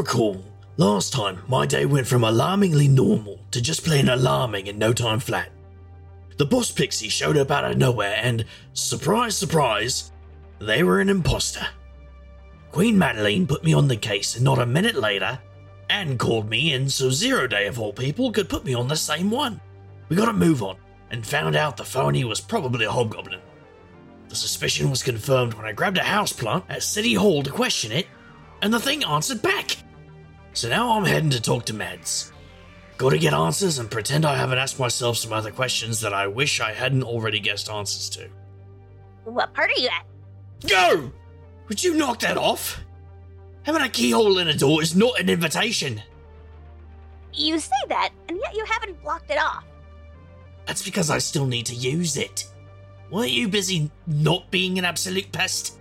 Recall, last time my day went from alarmingly normal to just plain alarming in no time flat. The boss pixie showed up out of nowhere and, surprise, surprise, they were an imposter. Queen Madeline put me on the case, and not a minute later, Anne called me in so Zero Day of all people could put me on the same one. We got a move on and found out the phony was probably a hobgoblin. The suspicion was confirmed when I grabbed a houseplant at City Hall to question it, and the thing answered back. So now I'm heading to talk to Mads. Gotta get answers and pretend I haven't asked myself some other questions that I wish I hadn't already guessed answers to. What part are you at? Go! Would you knock that off? Having a keyhole in a door is not an invitation. You say that, and yet you haven't blocked it off. That's because I still need to use it. Weren't you busy not being an absolute pest?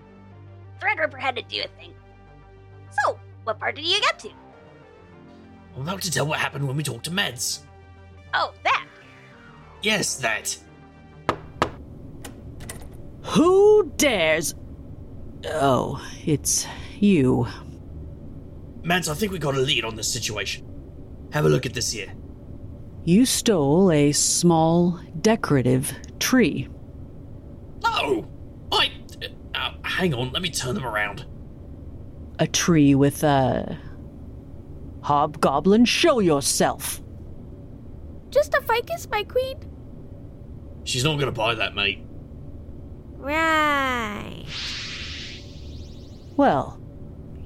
Threadripper had to do a thing. So, what part did you get to? I'm about to tell what happened when we talked to Mads. Oh, that. Yes, that. Who dares? Oh, it's you. Mads, I think we got a lead on this situation. Have a look at this here. You stole a small decorative tree. No! I. Uh, hang on, let me turn them around. A tree with a. Hobgoblin, show yourself! Just a ficus, my queen. She's not gonna buy that, mate. Right. Well,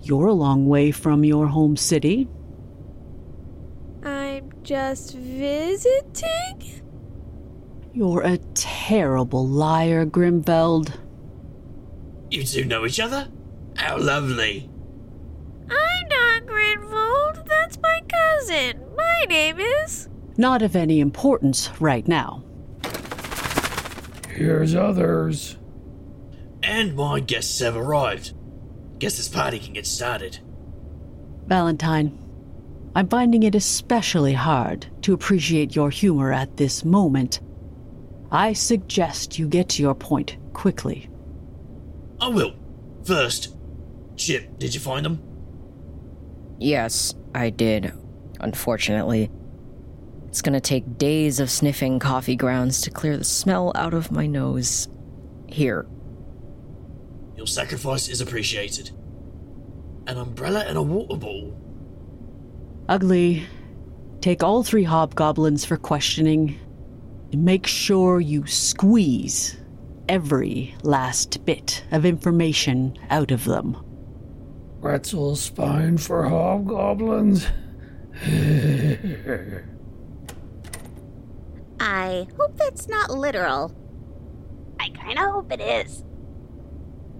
you're a long way from your home city. I'm just visiting? You're a terrible liar, Grimveld. You two know each other? How lovely. I'm not Grinvold. That's my cousin. My name is. Not of any importance right now. Here's others. And my guests have arrived. Guess this party can get started. Valentine, I'm finding it especially hard to appreciate your humor at this moment. I suggest you get to your point quickly. I will. First, Chip, did you find them? Yes, I did. Unfortunately. It's gonna take days of sniffing coffee grounds to clear the smell out of my nose. Here. Your sacrifice is appreciated. An umbrella and a water bottle. Ugly, take all three hobgoblins for questioning and make sure you squeeze every last bit of information out of them. Pretzel spine for hobgoblins. I hope that's not literal. I kinda hope it is.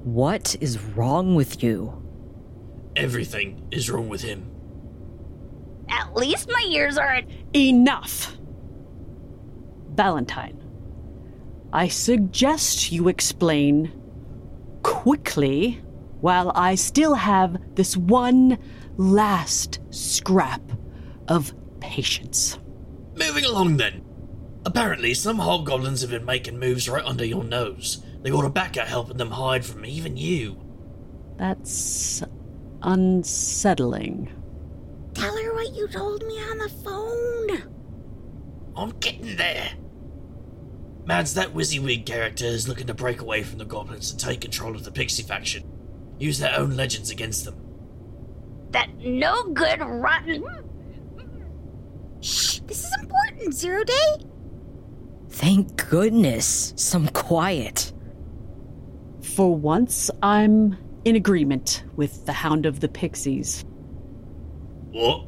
What is wrong with you? Everything is wrong with him. At least my ears aren't. Enough! Valentine, I suggest you explain quickly while I still have this one last scrap of patience. Moving along then. Apparently, some hobgoblins have been making moves right under your nose. They got a backer helping them hide from even you. That's unsettling. Tell her what you told me on the phone. I'm getting there. Mads, that Wizzywig character is looking to break away from the goblins and take control of the pixie faction. Use their own legends against them. That no good rotten. Shh, this is important, Zero Day. Thank goodness. Some quiet. For once, I'm in agreement with the Hound of the Pixies. What?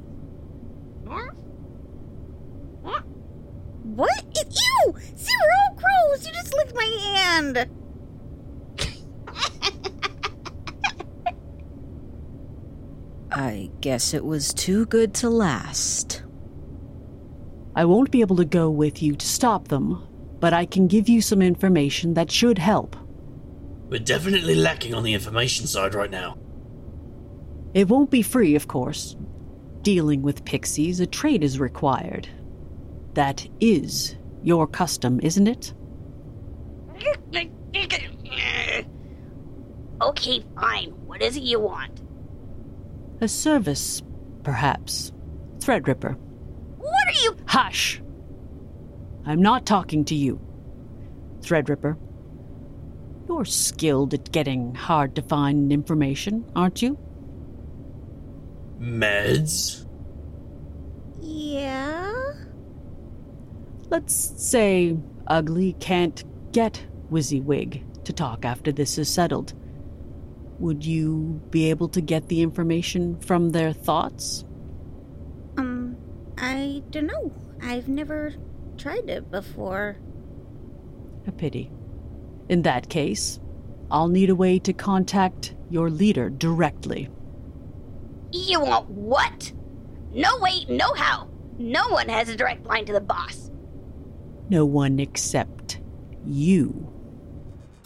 What? It's you! Zero crows! You just licked my hand! I guess it was too good to last. I won't be able to go with you to stop them, but I can give you some information that should help. We're definitely lacking on the information side right now. It won't be free, of course. Dealing with pixies, a trade is required. That is your custom, isn't it? Okay, fine. What is it you want? A service, perhaps. Threadripper. What are you? Hush! I'm not talking to you. Threadripper. You're skilled at getting hard to find information, aren't you? Mads? Yeah? Let's say Ugly can't get Wizzywig to talk after this is settled. Would you be able to get the information from their thoughts? Um, I don't know. I've never tried it before. A pity. In that case, I'll need a way to contact your leader directly. You want what? No way, no how. No one has a direct line to the boss. No one except you.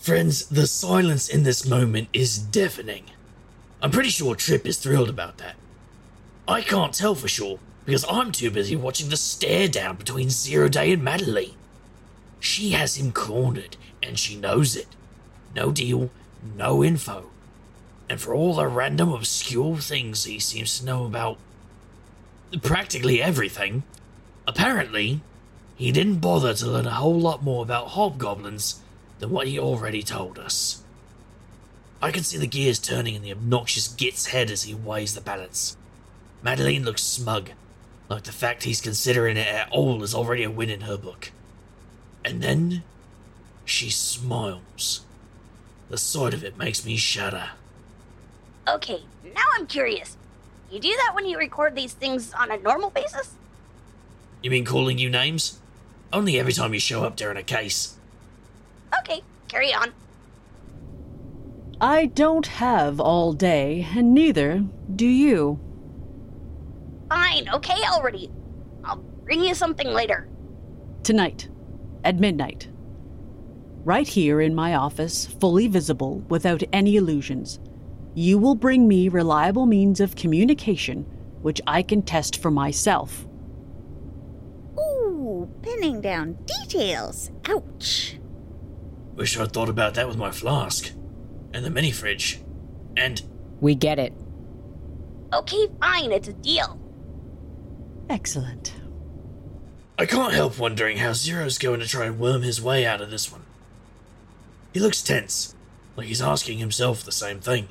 Friends, the silence in this moment is deafening. I'm pretty sure Trip is thrilled about that. I can't tell for sure because I'm too busy watching the stare down between Zero Day and Madeline. She has him cornered and she knows it. No deal, no info. And for all the random obscure things he seems to know about practically everything, apparently he didn't bother to learn a whole lot more about hobgoblins than what he already told us. I can see the gears turning in the obnoxious Git's head as he weighs the balance. Madeline looks smug, like the fact he's considering it at all is already a win in her book. And then she smiles. The sight of it makes me shudder. Okay, now I'm curious. You do that when you record these things on a normal basis? You mean calling you names? Only every time you show up during a case. Okay, carry on. I don't have all day, and neither do you. Fine, okay already. I'll bring you something later. Tonight, at midnight. Right here in my office, fully visible, without any illusions. You will bring me reliable means of communication, which I can test for myself. Ooh, pinning down details. Ouch. Wish I'd thought about that with my flask. And the mini fridge. And We get it. Okay, fine, it's a deal. Excellent. I can't help wondering how Zero's going to try and worm his way out of this one. He looks tense, like he's asking himself the same thing.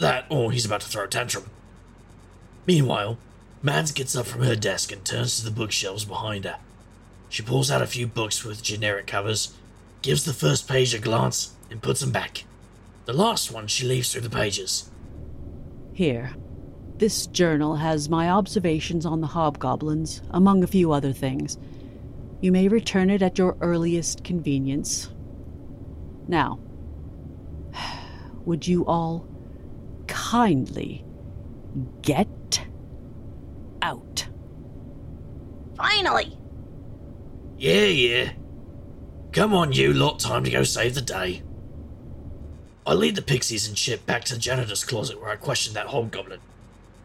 That, or he's about to throw a tantrum. Meanwhile, Mads gets up from her desk and turns to the bookshelves behind her. She pulls out a few books with generic covers, gives the first page a glance, and puts them back. The last one she leaves through the pages. Here. This journal has my observations on the hobgoblins, among a few other things. You may return it at your earliest convenience. Now, would you all kindly get out? Finally. Yeah, yeah. Come on, you lot, time to go save the day. I lead the pixies and Chip back to the janitor's closet where I question that hobgoblin.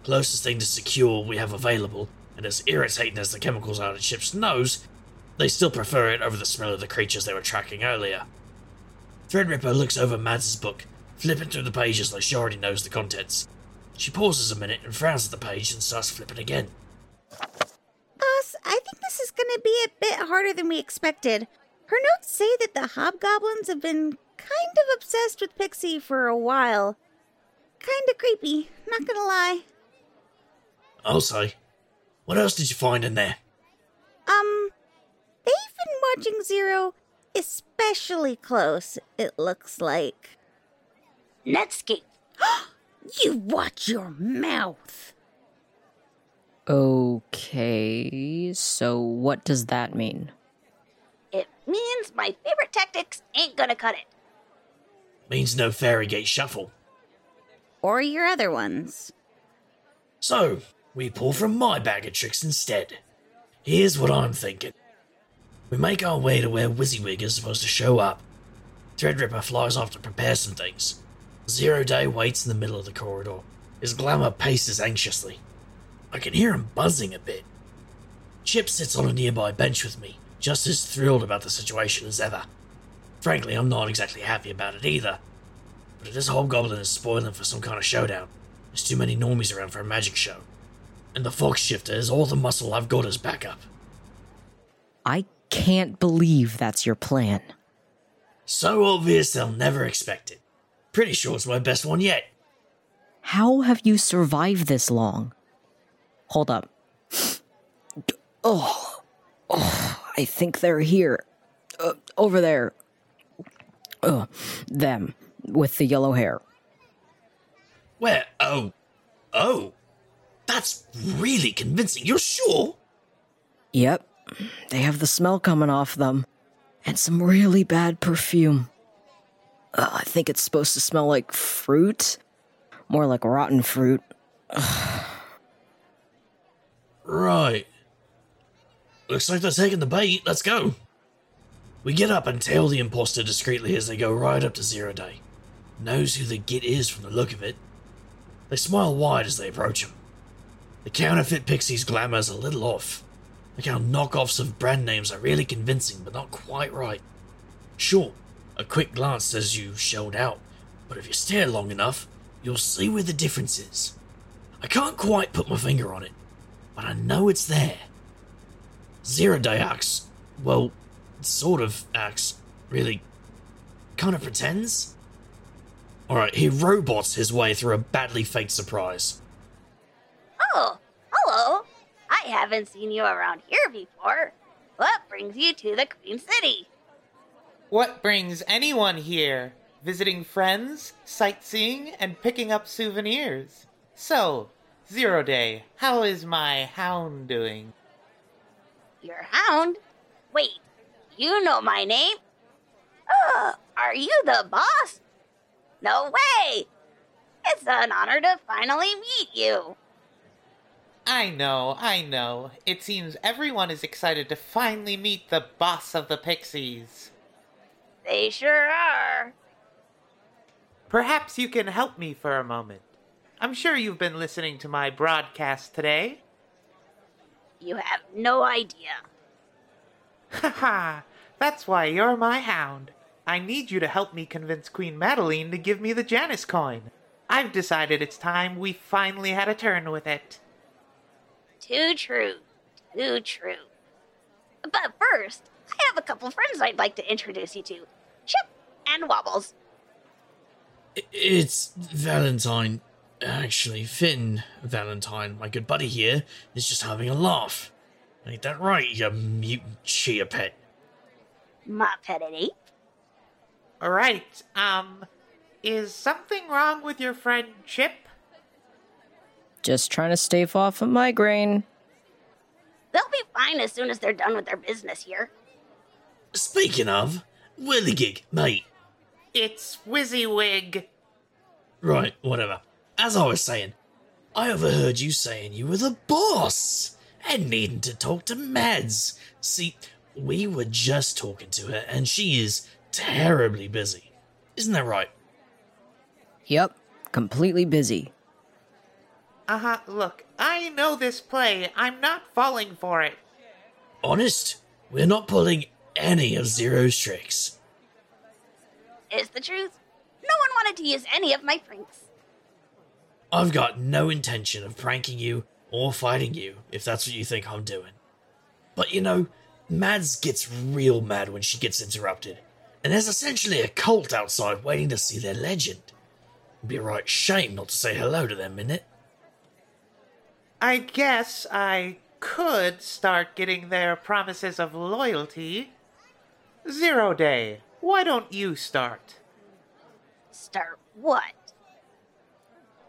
Closest thing to secure we have available, and as irritating as the chemicals are to Chip's nose, they still prefer it over the smell of the creatures they were tracking earlier. Threadripper looks over Mads's book, flipping through the pages like she already knows the contents. She pauses a minute and frowns at the page and starts flipping again. Boss, I think this is gonna be a bit harder than we expected. Her notes say that the hobgoblins have been kind of obsessed with Pixie for a while. Kinda creepy, not gonna lie. I'll say. What else did you find in there? Um, they've been watching Zero especially close, it looks like. Netscape. you watch your mouth. Okay, so what does that mean? It means my favorite tactics ain't gonna cut it. Means no Fairygate shuffle. Or your other ones. So, we pull from my bag of tricks instead. Here's what I'm thinking. We make our way to where Wizzywig is supposed to show up. Threadripper flies off to prepare some things. Zero Day waits in the middle of the corridor. His glamour paces anxiously. I can hear him buzzing a bit. Chip sits on a nearby bench with me, just as thrilled about the situation as ever. Frankly, I'm not exactly happy about it either. But if this hobgoblin is spoiling for some kind of showdown, There's too many normies around for a magic show. And the Fox Shifter is all the muscle I've got as backup. I can't believe that's your plan. So obvious they'll never expect it. Pretty sure it's my best one yet. How have you survived this long? Hold up. Oh, oh I think they're here. Uh, over there. Oh, them with the yellow hair. Where? Oh. Oh. That's really convincing. You're sure? Yep, they have the smell coming off them, and some really bad perfume. Uh, I think it's supposed to smell like fruit, more like rotten fruit. Right. Looks like they're taking the bait. Let's go. We get up and tail the imposter discreetly as they go right up to Zero Day. Knows who the git is from the look of it. They smile wide as they approach him. The counterfeit pixie's glamour's a little off. Like how knockoffs of brand names are really convincing, but not quite right. Sure, a quick glance says you shelled out, but if you stare long enough, you'll see where the difference is. I can't quite put my finger on it, but I know it's there. Zero Day acts, well, sort of acts, really, kind of pretends. Alright, he robots his way through a badly faked surprise. Oh, hello. I haven't seen you around here before. What brings you to the Queen City? What brings anyone here? Visiting friends, sightseeing, and picking up souvenirs. So, Zero Day, how is my hound doing? Your hound? Wait, you know my name? Uh, are you the boss? No way! It's an honor to finally meet you. I know, I know. It seems everyone is excited to finally meet the boss of the Pixies. They sure are. Perhaps you can help me for a moment. I'm sure you've been listening to my broadcast today. You have no idea. Ha ha! that's why you're my hound. I need you to help me convince Queen Madeline to give me the Janus coin. I've decided it's time we finally had a turn with it. Too true. Too true. But first, I have a couple friends I'd like to introduce you to Chip and Wobbles. It's Valentine. Actually, Finn Valentine, my good buddy here, is just having a laugh. Ain't that right, you mutant chia pet? My pet ape. Alright, um, is something wrong with your friend Chip? Just trying to stave off a migraine. They'll be fine as soon as they're done with their business here. Speaking of, Whirligig, mate. It's Wizzywig. Right, whatever. As I was saying, I overheard you saying you were the boss and needing to talk to Mads. See, we were just talking to her and she is terribly busy. Isn't that right? Yep, completely busy. Uh huh, look, I know this play. I'm not falling for it. Honest, we're not pulling any of Zero's tricks. It's the truth? No one wanted to use any of my pranks. I've got no intention of pranking you or fighting you, if that's what you think I'm doing. But you know, Mads gets real mad when she gets interrupted, and there's essentially a cult outside waiting to see their legend. It'd be a right shame not to say hello to them, innit? I guess I could start getting their promises of loyalty. Zero Day, why don't you start? Start what?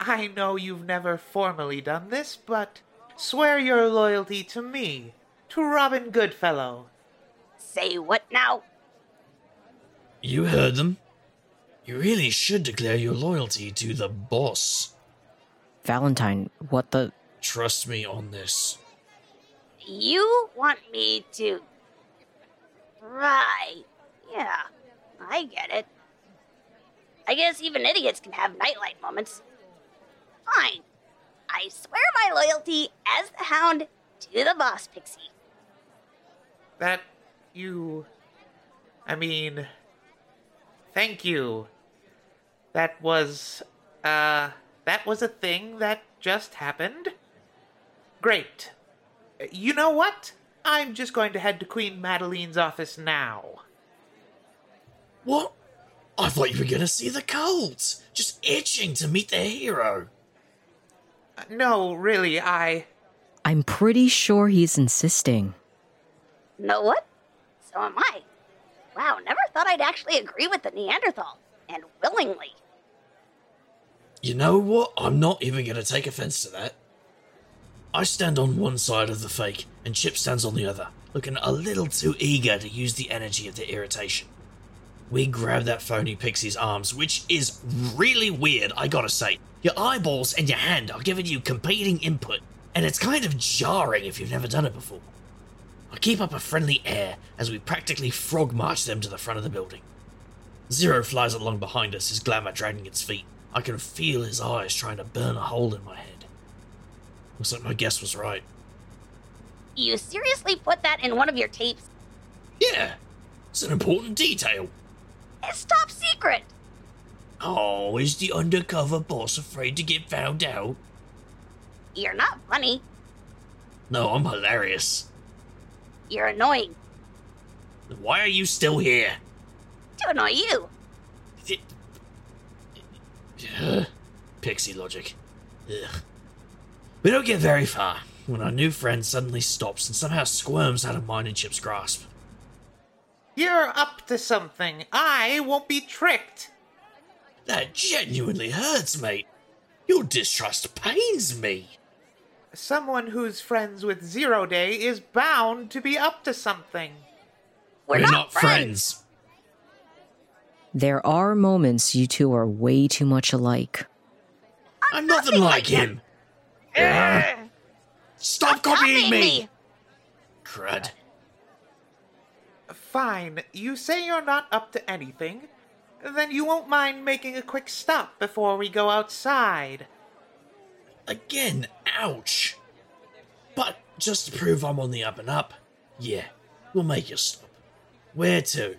I know you've never formally done this, but swear your loyalty to me, to Robin Goodfellow. Say what now? You heard them. You really should declare your loyalty to the boss. Valentine, what the. Trust me on this. You want me to. Right. Yeah, I get it. I guess even idiots can have nightlight moments. Fine. I swear my loyalty as the hound to the boss pixie. That you. I mean. Thank you. That was. Uh. that was a thing that just happened? Great. You know what? I'm just going to head to Queen Madeline's office now. What? I thought you were going to see the cults, just itching to meet their hero. No, really, I. I'm pretty sure he's insisting. Know what? So am I. Wow, never thought I'd actually agree with the Neanderthal. And willingly. You know what? I'm not even going to take offense to that. I stand on one side of the fake, and Chip stands on the other, looking a little too eager to use the energy of the irritation. We grab that phony pixie's arms, which is really weird, I gotta say. Your eyeballs and your hand are giving you competing input, and it's kind of jarring if you've never done it before. I keep up a friendly air as we practically frog march them to the front of the building. Zero flies along behind us, his glamour dragging its feet. I can feel his eyes trying to burn a hole in my head. Looks like my guess was right. You seriously put that in one of your tapes? Yeah, it's an important detail. It's top secret. Oh, is the undercover boss afraid to get found out? You're not funny. No, I'm hilarious. You're annoying. Why are you still here? To annoy you. Ugh. Pixie logic. Ugh. We don't get very far when our new friend suddenly stops and somehow squirms out of mine and Chip's grasp. You're up to something. I won't be tricked. That genuinely hurts, mate. Your distrust pains me. Someone who's friends with Zero Day is bound to be up to something. We're, not, friends. There are moments you two are way too much alike. I'm nothing like him. Ugh. Eh. Stop copying me! Crud. Fine, you say you're not up to anything. Then you won't mind making a quick stop before we go outside. Again, ouch. But just to prove I'm on the up and up, yeah, we'll make you stop. Where to?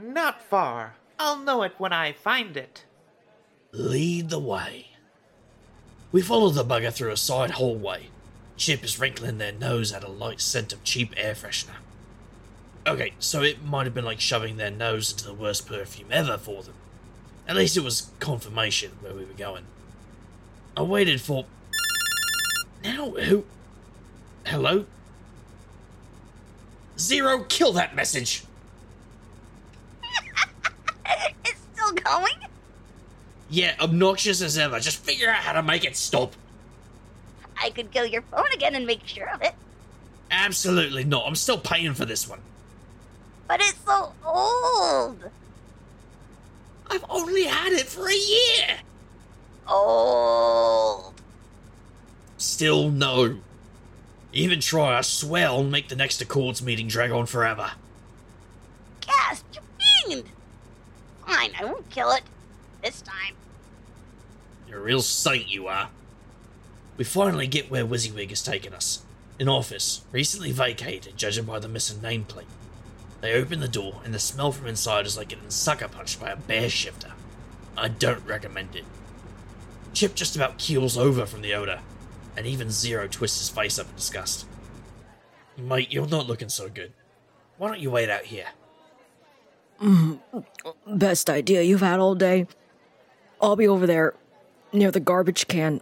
Not far. I'll know it when I find it. Lead the way. We follow the bugger through a side hallway. Chip is wrinkling their nose at a light scent of cheap air freshener. Okay, so it might have been like shoving their nose into the worst perfume ever for them. At least it was confirmation where we were going. I waited for. Now who? Hello? Zero, kill that message! it's still going? Yeah, obnoxious as ever. Just figure out how to make it stop. I could kill your phone again and make sure of it. Absolutely not. I'm still paying for this one. But it's so old. I've only had it for a year. Old. Still no. Even try, I swear I'll make the next Accords meeting drag on forever. Gasp, you fiend! Fine, I won't kill it. This time. You're a real saint, you are. We finally get where Wizzywig has taken us. An office, recently vacated, judging by the missing nameplate. They open the door, and the smell from inside is like getting sucker punched by a bear shifter. I don't recommend it. Chip just about keels over from the odor, and even Zero twists his face up in disgust. Mate, you're not looking so good. Why don't you wait out here? Mm, best idea you've had all day. I'll be over there near the garbage can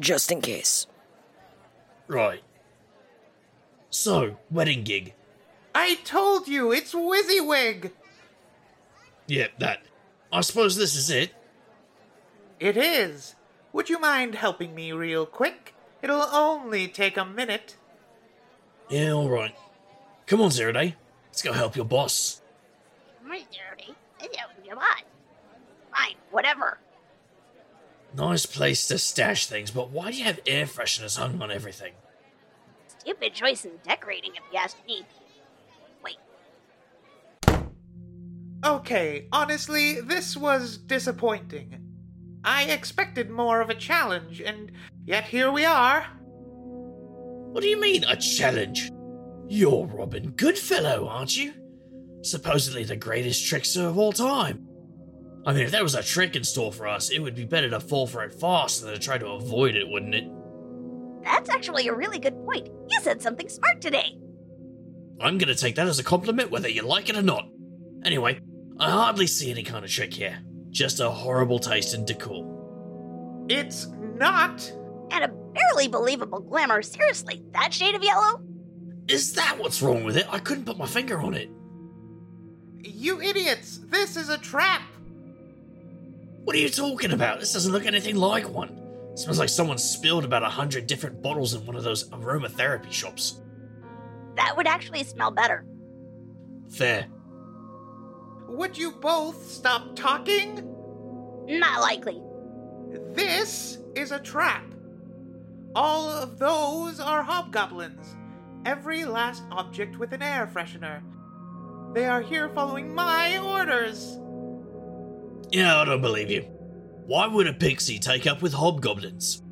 just in case. Right. So, wedding gig. I told you, it's Wizzywig! Yep, that. I suppose this is it. It is. Would you mind helping me real quick? It'll only take a minute. Yeah, alright. Come on, Zero Day. Let's go help your boss. My dirty. Come on. Fine, whatever. Nice place to stash things, but why do you have air fresheners hung on everything? Stupid choice in decorating, if you ask me. Okay, honestly, this was disappointing. I expected more of a challenge, and yet here we are. What do you mean, a challenge? You're Robin Goodfellow, aren't you? Supposedly the greatest trickster of all time. I mean, if there was a trick in store for us, it would be better to fall for it fast than to try to avoid it, wouldn't it? That's actually a really good point. You said something smart today. I'm gonna take that as a compliment whether you like it or not. Anyway, I hardly see any kind of trick here. Just a horrible taste in decor. It's not. And a barely believable glamour. Seriously, that shade of yellow? Is that what's wrong with it? I couldn't put my finger on it. You idiots! This is a trap! What are you talking about? This doesn't look anything like one. It smells like someone spilled about a hundred different bottles in one of those aromatherapy shops. That would actually smell better. Fair. Would you both stop talking? Not likely. This is a trap. All of those are hobgoblins. Every last object with an air freshener. They are here following my orders. Yeah, I don't believe you. Why would a pixie take up with hobgoblins?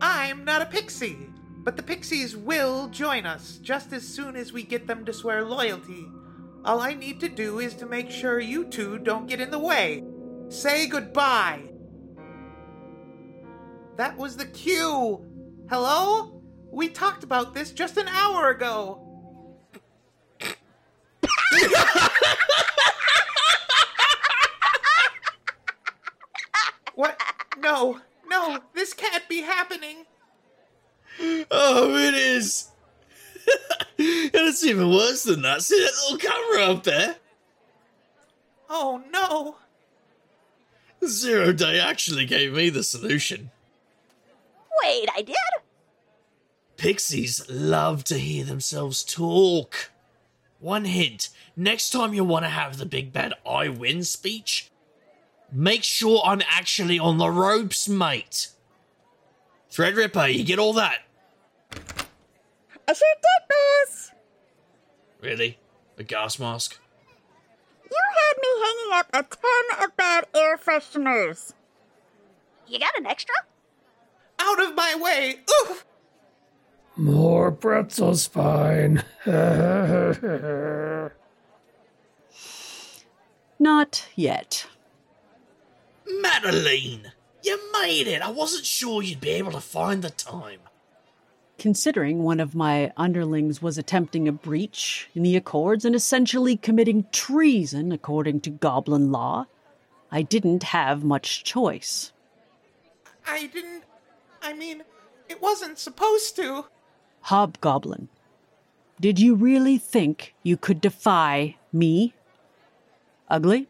I'm not a pixie, but the pixies will join us just as soon as we get them to swear loyalty. All I need to do is to make sure you two don't get in the way. Say goodbye. That was the cue. Hello? We talked about this just an hour ago. what? No, no, this can't be happening. Oh, it is. And it's even worse than that. See that little camera up there? Oh no. Zero Day actually gave me the solution. Wait, I did? Pixies love to hear themselves talk. One hint next time you want to have the big bad I win speech, make sure I'm actually on the ropes, mate. Threadripper, you get all that? I sure did, boss. Really? A gas mask? You had me hanging up a ton of bad air fresheners. You got an extra? Out of my way! Oof! More pretzels, fine. Not yet. Madeline! You made it! I wasn't sure you'd be able to find the time. Considering one of my underlings was attempting a breach in the Accords and essentially committing treason according to Goblin law, I didn't have much choice. I didn't. I mean, it wasn't supposed to. Hobgoblin, did you really think you could defy me? Ugly?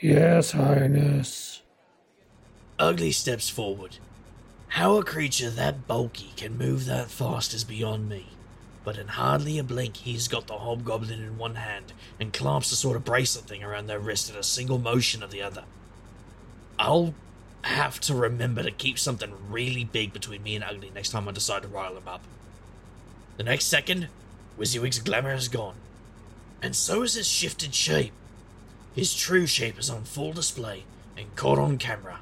yes, Highness. Ugly steps forward. How a creature that bulky can move that fast is beyond me. But in hardly a blink, he's got the hobgoblin in one hand and clamps a sort of bracelet thing around their wrist in a single motion of the other. I'll have to remember to keep something really big between me and Ugly next time I decide to rile him up. The next second, Wizzywig's glamour is gone. And so is his shifted shape. His true shape is on full display and caught on camera.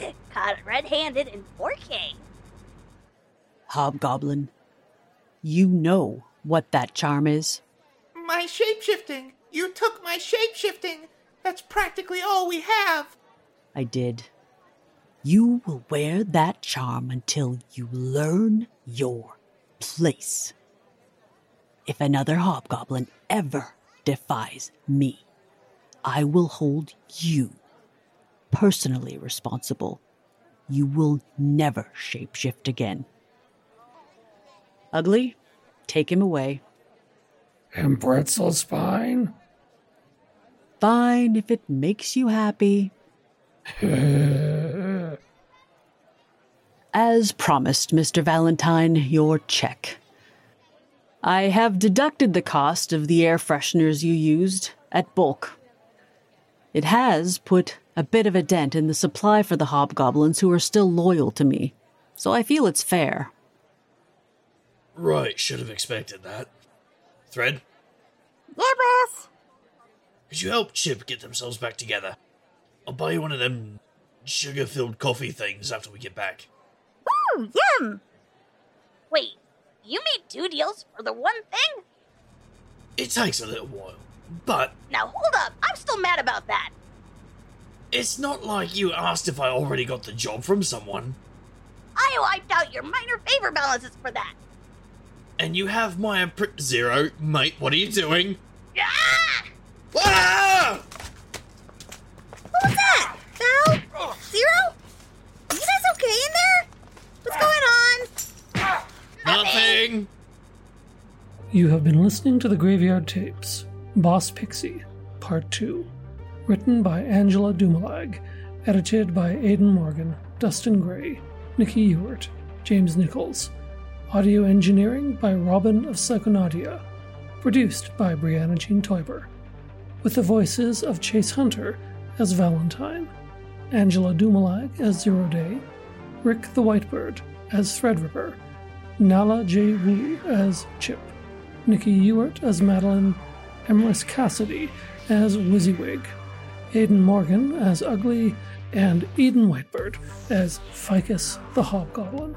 Caught red handed in 4K. Hobgoblin, you know what that charm is. My shapeshifting! You took my shapeshifting! That's practically all we have! I did. You will wear that charm until you learn your place. If another hobgoblin ever defies me, I will hold you personally responsible. You will never shapeshift again. Ugly, take him away. And pretzel fine? Fine if it makes you happy. As promised, Mr. Valentine, your check. I have deducted the cost of the air fresheners you used at bulk. It has put a bit of a dent in the supply for the hobgoblins who are still loyal to me, so I feel it's fair. Right, should have expected that. Thread, Yeah, boss. could you help Chip get themselves back together? I'll buy you one of them sugar filled coffee things after we get back. Ooh, yum. Wait, you made two deals for the one thing? It takes a little while, but Now hold up, I'm still mad mad about that. It's not like you asked if I already got the job from someone. I wiped out your minor favor balances for that. And you have my appr- Zero, mate, what are you doing? Ah! Ah! What was that? Val? Zero? You guys okay in there? What's going on? Nothing! You have been listening to the Graveyard Tapes, Boss Pixie, Part 2. Written by Angela Dumalag, edited by Aidan Morgan, Dustin Gray, Nikki Ewart, James Nichols. Audio engineering by Robin of Psychonautia. Produced by Brianna Jean Teuber. With the voices of Chase Hunter as Valentine, Angela Dumalag as Zero Day, Rick the Whitebird as Threadripper, Nala J. Wu as Chip, Nikki Ewart as Madeline, Emrys Cassidy as Wizzywig, Aidan Morgan as Ugly, and Eden Whitebird as Ficus the Hobgoblin.